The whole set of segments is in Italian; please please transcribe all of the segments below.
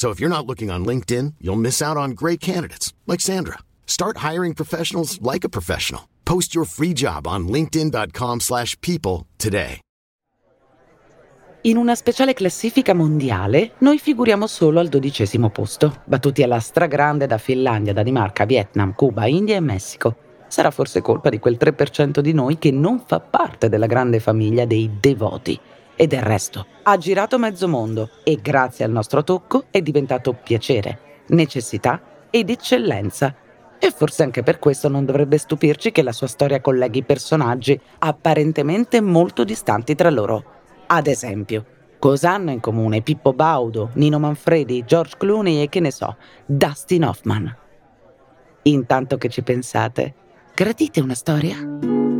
So if you're not looking on LinkedIn, you'll miss out on great candidates like Sandra. Start hiring professionals like a professional. Post your free job on linkedin.com/people today. In una speciale classifica mondiale, noi figuriamo solo al dodicesimo posto, battuti alla stragrande da Finlandia, Danimarca, Vietnam, Cuba, India e Messico. Sarà forse colpa di quel 3% di noi che non fa parte della grande famiglia dei devoti e del resto ha girato mezzo mondo e grazie al nostro tocco è diventato piacere, necessità ed eccellenza. E forse anche per questo non dovrebbe stupirci che la sua storia colleghi personaggi apparentemente molto distanti tra loro. Ad esempio, cosa hanno in comune Pippo Baudo, Nino Manfredi, George Clooney e che ne so, Dustin Hoffman? Intanto che ci pensate, gradite una storia?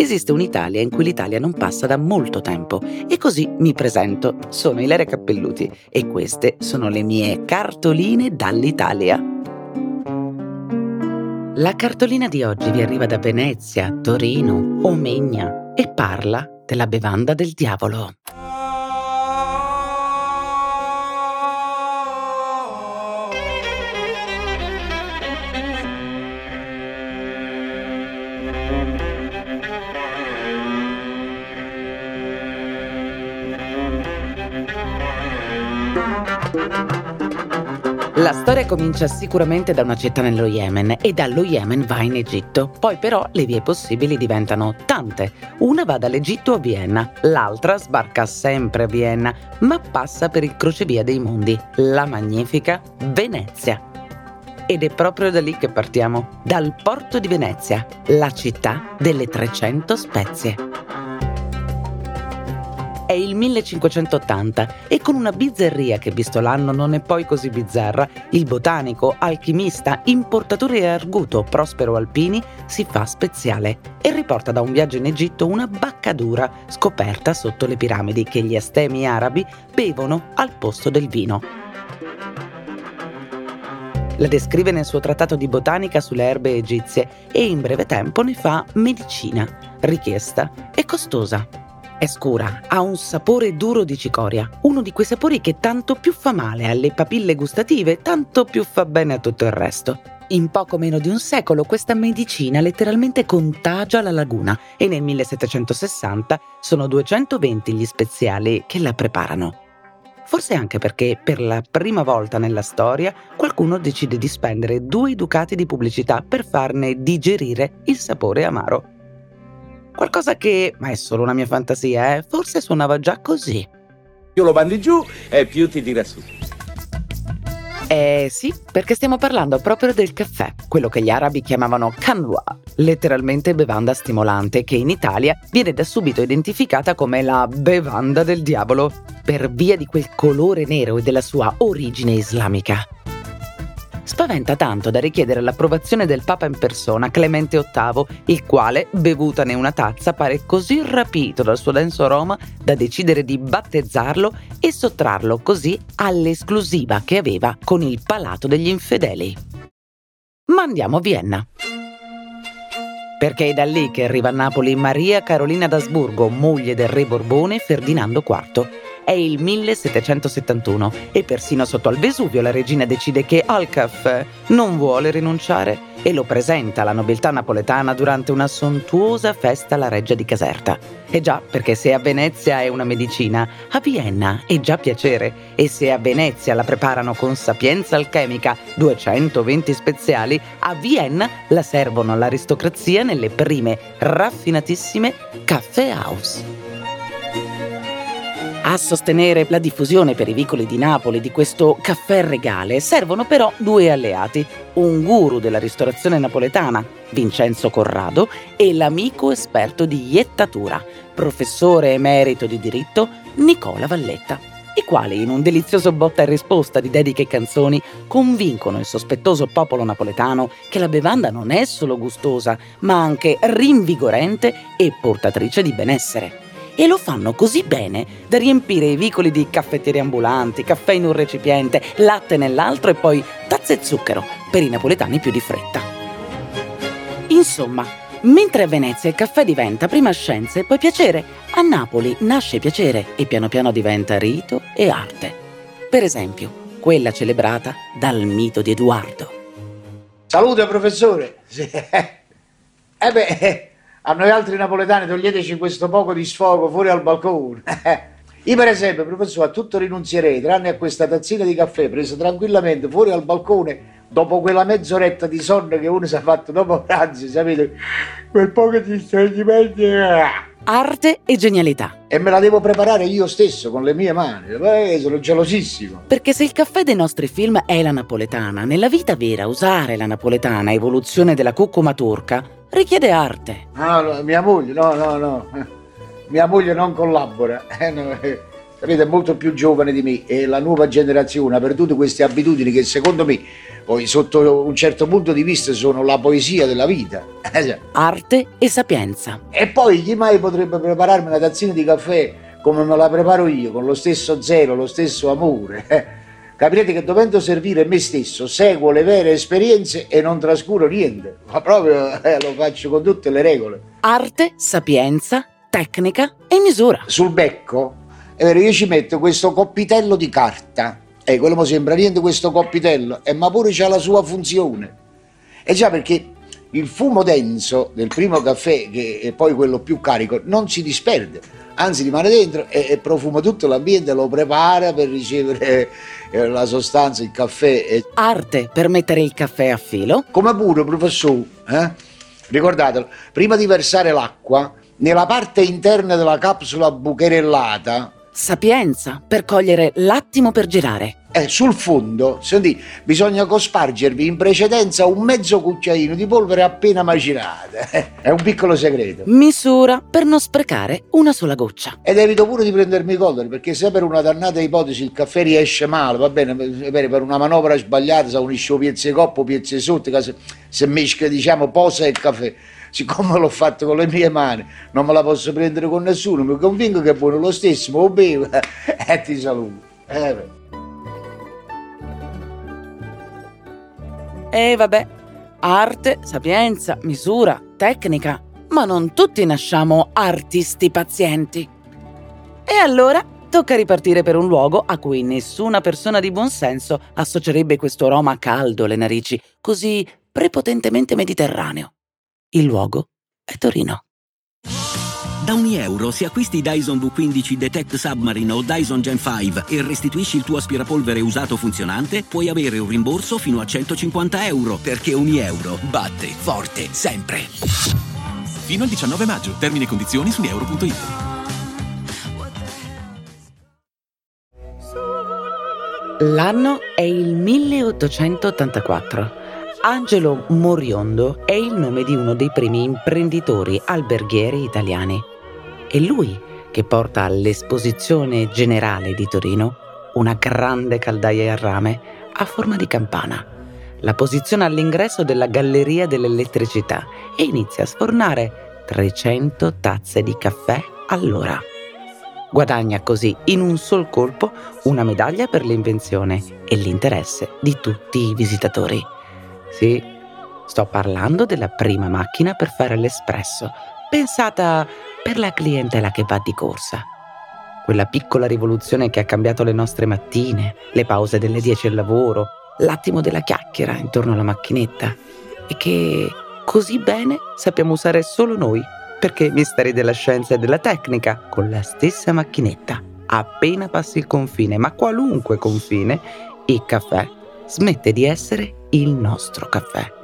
Esiste un'Italia in cui l'Italia non passa da molto tempo e così mi presento. Sono Ilaria Cappelluti e queste sono le mie cartoline dall'Italia. La cartolina di oggi vi arriva da Venezia, Torino, Omegna e parla della bevanda del diavolo. Storia comincia sicuramente da una città nello Yemen e dallo Yemen va in Egitto. Poi però le vie possibili diventano tante. Una va dall'Egitto a Vienna, l'altra sbarca sempre a Vienna, ma passa per il crocevia dei mondi, la magnifica Venezia. Ed è proprio da lì che partiamo, dal porto di Venezia, la città delle 300 spezie. È il 1580 e con una bizzarria che visto l'anno non è poi così bizzarra, il botanico, alchimista, importatore e arguto Prospero Alpini si fa speziale e riporta da un viaggio in Egitto una baccadura scoperta sotto le piramidi che gli astemi arabi bevono al posto del vino. La descrive nel suo trattato di botanica sulle erbe egizie e in breve tempo ne fa medicina, richiesta e costosa. È scura, ha un sapore duro di cicoria, uno di quei sapori che tanto più fa male alle papille gustative, tanto più fa bene a tutto il resto. In poco meno di un secolo questa medicina letteralmente contagia la laguna e nel 1760 sono 220 gli speziali che la preparano. Forse anche perché per la prima volta nella storia qualcuno decide di spendere due ducati di pubblicità per farne digerire il sapore amaro. Qualcosa che, ma è solo una mia fantasia, eh, forse suonava già così. Io lo bandi giù e più ti tira su. Eh sì, perché stiamo parlando proprio del caffè, quello che gli arabi chiamavano canwa, letteralmente bevanda stimolante, che in Italia viene da subito identificata come la bevanda del diavolo, per via di quel colore nero e della sua origine islamica. Spaventa tanto da richiedere l'approvazione del Papa in persona, Clemente VIII, il quale, bevutane una tazza, pare così rapito dal suo denso aroma da decidere di battezzarlo e sottrarlo così all'esclusiva che aveva con il palato degli infedeli. Ma andiamo a Vienna. Perché è da lì che arriva a Napoli Maria Carolina d'Asburgo, moglie del re Borbone Ferdinando IV È il 1771 e persino sotto al Vesuvio la regina decide che al caffè non vuole rinunciare e lo presenta alla nobiltà napoletana durante una sontuosa festa alla reggia di Caserta. E già, perché se a Venezia è una medicina, a Vienna è già piacere e se a Venezia la preparano con sapienza alchemica 220 speziali, a Vienna la servono all'aristocrazia nelle prime raffinatissime caffè house. A sostenere la diffusione per i vicoli di Napoli di questo caffè regale servono però due alleati, un guru della ristorazione napoletana, Vincenzo Corrado, e l'amico esperto di iettatura, professore emerito di diritto, Nicola Valletta, i quali in un delizioso botta e risposta di dediche e canzoni convincono il sospettoso popolo napoletano che la bevanda non è solo gustosa, ma anche rinvigorente e portatrice di benessere e lo fanno così bene da riempire i vicoli di caffettieri ambulanti, caffè in un recipiente, latte nell'altro e poi tazze e zucchero per i napoletani più di fretta. Insomma, mentre a Venezia il caffè diventa prima scienza e poi piacere, a Napoli nasce piacere e piano piano diventa rito e arte. Per esempio, quella celebrata dal mito di Edoardo. Salute professore! Eh beh, a noi altri napoletani toglieteci questo poco di sfogo fuori al balcone. Io per esempio, professore, a tutto rinunzierei, tranne a questa tazzina di caffè presa tranquillamente fuori al balcone dopo quella mezz'oretta di sonno che uno si è fatto dopo pranzo, sapete? Quel poco di stringimenti. Arte e genialità. E me la devo preparare io stesso con le mie mani. Eh, sono gelosissimo. Perché se il caffè dei nostri film è la napoletana, nella vita vera usare la napoletana, evoluzione della cucuma turca, richiede arte. No, no, mia moglie, no, no, no. Mia moglie non collabora. Eh, no, eh, sapete, è molto più giovane di me e la nuova generazione ha perduto queste abitudini che secondo me, poi sotto un certo punto di vista, sono la poesia della vita. Eh, arte e sapienza. E poi chi mai potrebbe prepararmi una tazzina di caffè come me la preparo io, con lo stesso zelo, lo stesso amore? Eh, capirete che dovendo servire me stesso seguo le vere esperienze e non trascuro niente, ma proprio eh, lo faccio con tutte le regole. Arte, sapienza, tecnica e misura. Sul becco, è vero, io ci metto questo coppitello di carta, e eh, quello mi sembra niente questo coppitello, eh, ma pure c'ha la sua funzione. E già perché il fumo denso del primo caffè, che è poi quello più carico, non si disperde anzi rimane dentro e, e profuma tutto l'ambiente, lo prepara per ricevere eh, la sostanza, il caffè. E... Arte per mettere il caffè a filo. Come pure, professore, eh? ricordatelo, prima di versare l'acqua, nella parte interna della capsula bucherellata, Sapienza per cogliere l'attimo per girare. Eh, sul fondo, senti, bisogna cospargervi in precedenza un mezzo cucchiaino di polvere appena macinata. È un piccolo segreto. Misura per non sprecare una sola goccia. Ed evito pure di prendermi collari, perché se per una dannata ipotesi il caffè riesce male, va bene, per una manovra sbagliata, se unisce piezze coppo, piezze sotto, se, se mesca, diciamo, posa e caffè siccome l'ho fatto con le mie mani, non me la posso prendere con nessuno, mi convinco che è buono lo stesso, lo bevo e ti saluto. Eh, e vabbè, arte, sapienza, misura, tecnica, ma non tutti nasciamo artisti pazienti. E allora tocca ripartire per un luogo a cui nessuna persona di buon senso associerebbe questo aroma caldo alle narici, così prepotentemente mediterraneo. Il luogo è Torino. Da ogni euro, se acquisti Dyson V15 Detect Submarine o Dyson Gen 5 e restituisci il tuo aspirapolvere usato funzionante, puoi avere un rimborso fino a 150 euro, perché ogni euro batte forte sempre. Fino al 19 maggio. Termini e condizioni su euro.it. L'anno è il 1884. Angelo Moriondo è il nome di uno dei primi imprenditori alberghieri italiani. È lui che porta all'esposizione generale di Torino una grande caldaia a rame a forma di campana. La posiziona all'ingresso della Galleria dell'Elettricità e inizia a sfornare 300 tazze di caffè all'ora. Guadagna così in un sol colpo una medaglia per l'invenzione e l'interesse di tutti i visitatori. Sì, sto parlando della prima macchina per fare l'espresso, pensata per la clientela che va di corsa. quella piccola rivoluzione che ha cambiato le nostre mattine, le pause delle 10 al lavoro, l'attimo della chiacchiera intorno alla macchinetta e che così bene sappiamo usare solo noi, perché misteri della scienza e della tecnica, con la stessa macchinetta, appena passi il confine, ma qualunque confine, il caffè smette di essere il nostro caffè.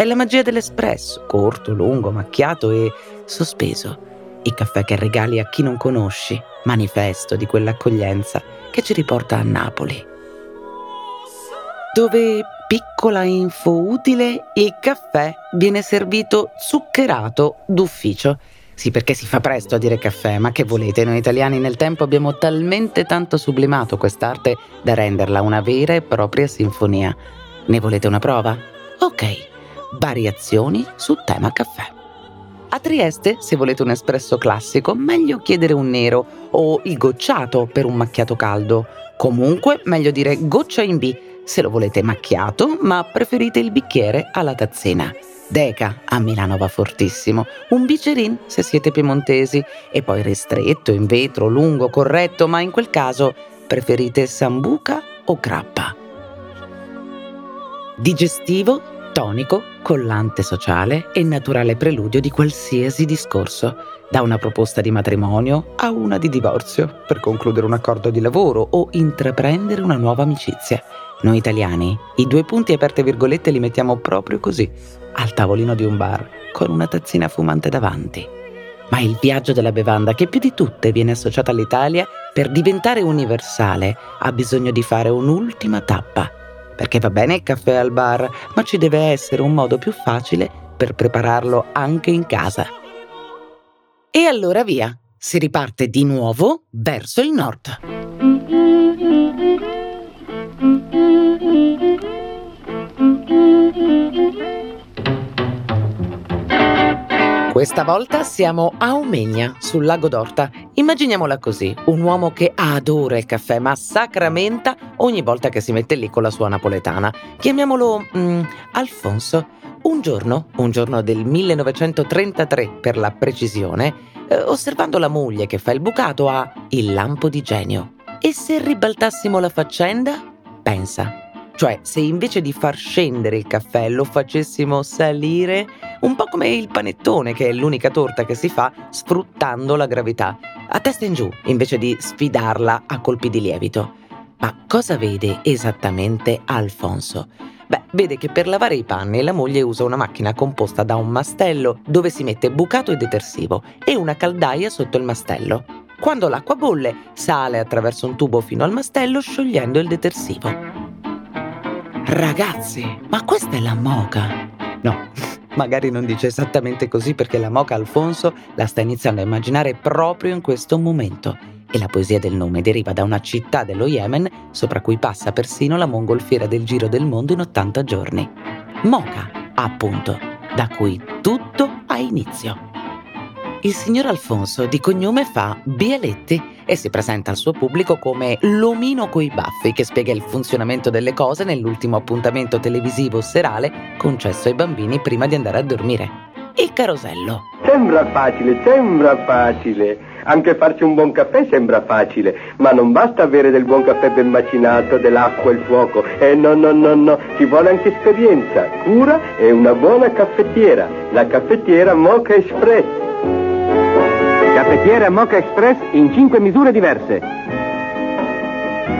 È la magia dell'espresso, corto, lungo, macchiato e sospeso. Il caffè che regali a chi non conosci, manifesto di quell'accoglienza che ci riporta a Napoli. Dove, piccola info utile, il caffè viene servito zuccherato d'ufficio. Sì, perché si fa presto a dire caffè, ma che volete, noi italiani nel tempo abbiamo talmente tanto sublimato quest'arte da renderla una vera e propria sinfonia. Ne volete una prova? Ok, variazioni su tema caffè. A Trieste, se volete un espresso classico, meglio chiedere un nero o il gocciato per un macchiato caldo. Comunque, meglio dire goccia in B se lo volete macchiato, ma preferite il bicchiere alla tazzina. Deca a Milano va fortissimo, un bicerin se siete piemontesi e poi ristretto, in vetro, lungo, corretto, ma in quel caso preferite sambuca o grappa. Digestivo, tonico, collante sociale e naturale preludio di qualsiasi discorso, da una proposta di matrimonio a una di divorzio, per concludere un accordo di lavoro o intraprendere una nuova amicizia. Noi italiani i due punti aperte virgolette li mettiamo proprio così, al tavolino di un bar, con una tazzina fumante davanti. Ma il viaggio della bevanda, che più di tutte viene associata all'Italia, per diventare universale ha bisogno di fare un'ultima tappa. Perché va bene il caffè al bar, ma ci deve essere un modo più facile per prepararlo anche in casa. E allora via, si riparte di nuovo verso il nord. Questa volta siamo a Omegna, sul lago d'Orta. Immaginiamola così, un uomo che adora il caffè, ma sacramenta ogni volta che si mette lì con la sua napoletana. Chiamiamolo mm, Alfonso. Un giorno, un giorno del 1933 per la precisione, eh, osservando la moglie che fa il bucato ha il lampo di genio. E se ribaltassimo la faccenda? Pensa, cioè, se invece di far scendere il caffè lo facessimo salire, un po' come il panettone, che è l'unica torta che si fa sfruttando la gravità, a testa in giù, invece di sfidarla a colpi di lievito. Ma cosa vede esattamente Alfonso? Beh, vede che per lavare i panni la moglie usa una macchina composta da un mastello dove si mette bucato e detersivo e una caldaia sotto il mastello. Quando l'acqua bolle, sale attraverso un tubo fino al mastello sciogliendo il detersivo. Ragazzi, ma questa è la moca? No, magari non dice esattamente così perché la moca Alfonso la sta iniziando a immaginare proprio in questo momento. E la poesia del nome deriva da una città dello Yemen sopra cui passa persino la mongolfiera del Giro del Mondo in 80 giorni. Moca, appunto, da cui tutto ha inizio. Il signor Alfonso di cognome fa Bialetti e si presenta al suo pubblico come l'omino coi baffi che spiega il funzionamento delle cose nell'ultimo appuntamento televisivo serale concesso ai bambini prima di andare a dormire. Il carosello. Sembra facile, sembra facile. Anche farci un buon caffè sembra facile, ma non basta avere del buon caffè ben macinato, dell'acqua e il fuoco. Eh no, no, no, no, ci vuole anche esperienza, cura e una buona caffettiera. La caffettiera Mocha Express. Caffettiera Mocha Express in 5 misure diverse.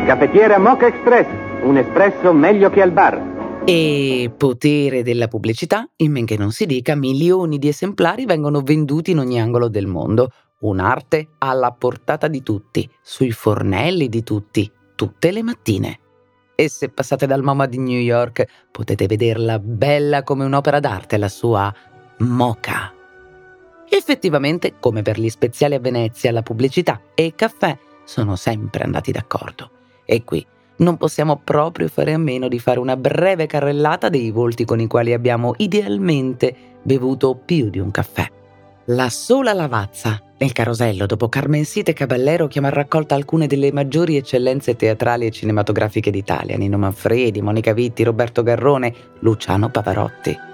Caffettiera Mocha Express, un espresso meglio che al bar. E potere della pubblicità, in men che non si dica, milioni di esemplari vengono venduti in ogni angolo del mondo. Un'arte alla portata di tutti, sui fornelli di tutti, tutte le mattine. E se passate dal MoMA di New York potete vederla bella come un'opera d'arte, la sua mocha. Effettivamente, come per gli speziali a Venezia, la pubblicità e il caffè sono sempre andati d'accordo. E qui non possiamo proprio fare a meno di fare una breve carrellata dei volti con i quali abbiamo idealmente bevuto più di un caffè. La sola Lavazza, nel carosello, dopo Carmen Site Caballero, chiama a raccolta alcune delle maggiori eccellenze teatrali e cinematografiche d'Italia, Nino Manfredi, Monica Vitti, Roberto Garrone, Luciano Pavarotti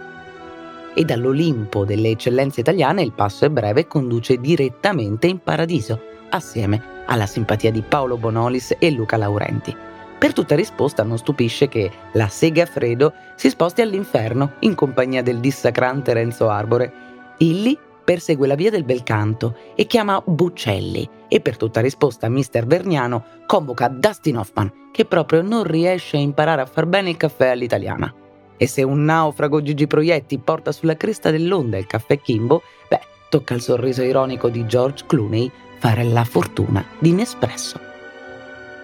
e dall'Olimpo delle eccellenze italiane il passo è breve e conduce direttamente in paradiso, assieme alla simpatia di Paolo Bonolis e Luca Laurenti. Per tutta risposta non stupisce che la Segafredo si sposti all'inferno in compagnia del dissacrante Renzo Arbore. Illy persegue la via del bel canto e chiama Buccelli e per tutta risposta Mr. Verniano convoca Dustin Hoffman che proprio non riesce a imparare a far bene il caffè all'italiana. E se un naufrago Gigi Proietti porta sulla cresta dell'onda il caffè Kimbo, beh, tocca al sorriso ironico di George Clooney fare la fortuna di Nespresso.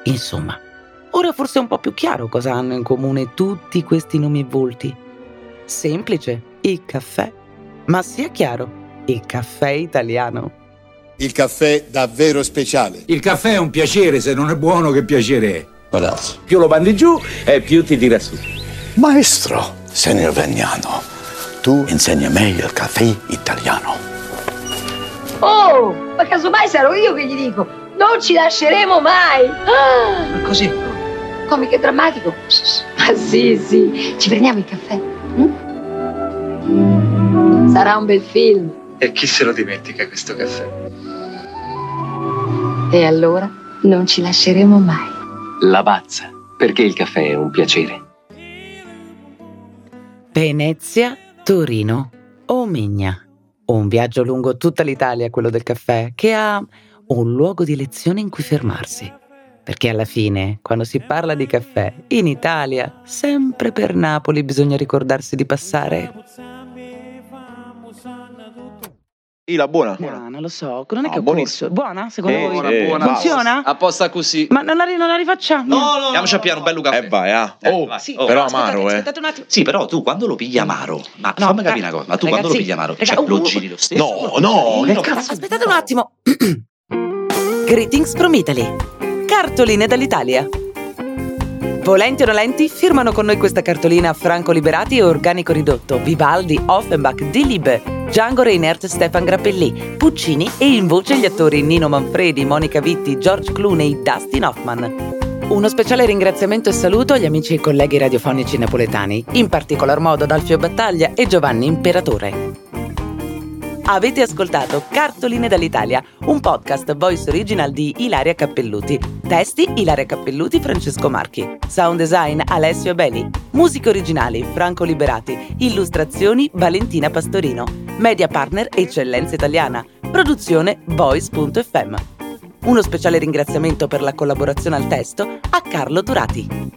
Insomma, ora forse è un po' più chiaro cosa hanno in comune tutti questi nomi e volti. Semplice, il caffè. Ma sia chiaro, il caffè italiano. Il caffè davvero speciale. Il caffè è un piacere, se non è buono che piacere è. Palazzo. Più lo bandi giù e più ti tira su. Maestro, signor Vegnano, tu insegni a me il caffè italiano. Oh, ma casomai sarò io che gli dico, non ci lasceremo mai. Ah, ma così? Come che drammatico. Ah sì, sì, ci prendiamo il caffè. Mm? Sarà un bel film. E chi se lo dimentica questo caffè? E allora non ci lasceremo mai. Lavazza, perché il caffè è un piacere. Venezia, Torino o Migna. Un viaggio lungo tutta l'Italia, quello del caffè, che ha un luogo di lezione in cui fermarsi. Perché alla fine, quando si parla di caffè, in Italia, sempre per Napoli bisogna ricordarsi di passare la buona? Buona, lo so. Non è No, che ho buonissimo. corso. Buona, secondo Sì, voi? sì, buona. Funziona? Apposta così. Ma non la, non la rifacciamo? No, no, Andiamoci a piano, un bello caffè. Eh vai, ah. Eh, Oh, vai. Sì, Oh, però aspettate, amaro, eh. aspettate un attimo. Sì, però tu quando lo pigli amaro? Ma No, fammi capire una cosa, ma tu quando lo ragazzi, pigli amaro? raga, Cioè, uh, lo giri lo stesso? No, no, che cazzo? Aspettate un attimo. Greetings from Italy. Cartoline dall'Italia. Volenti o nolenti, firmano con noi questa cartolina Franco Liberati e Organico Ridotto, Vivaldi, Offenbach, Dilib, Django Reinhardt, Stefan Grappelli, Puccini e in voce gli attori Nino Manfredi, Monica Vitti, George Clooney, Dustin Hoffman. Uno speciale ringraziamento e saluto agli amici e colleghi radiofonici napoletani, in particolar modo ad Alfio Battaglia e Giovanni Imperatore. Avete ascoltato Cartoline dall'Italia, un podcast voice original di Ilaria Cappelluti. Testi Ilaria Cappelluti, Francesco Marchi. Sound design Alessio Beli. Musiche originali Franco Liberati. Illustrazioni Valentina Pastorino. Media partner Eccellenza Italiana. Produzione Voice.fm. Uno speciale ringraziamento per la collaborazione al testo a Carlo Turati.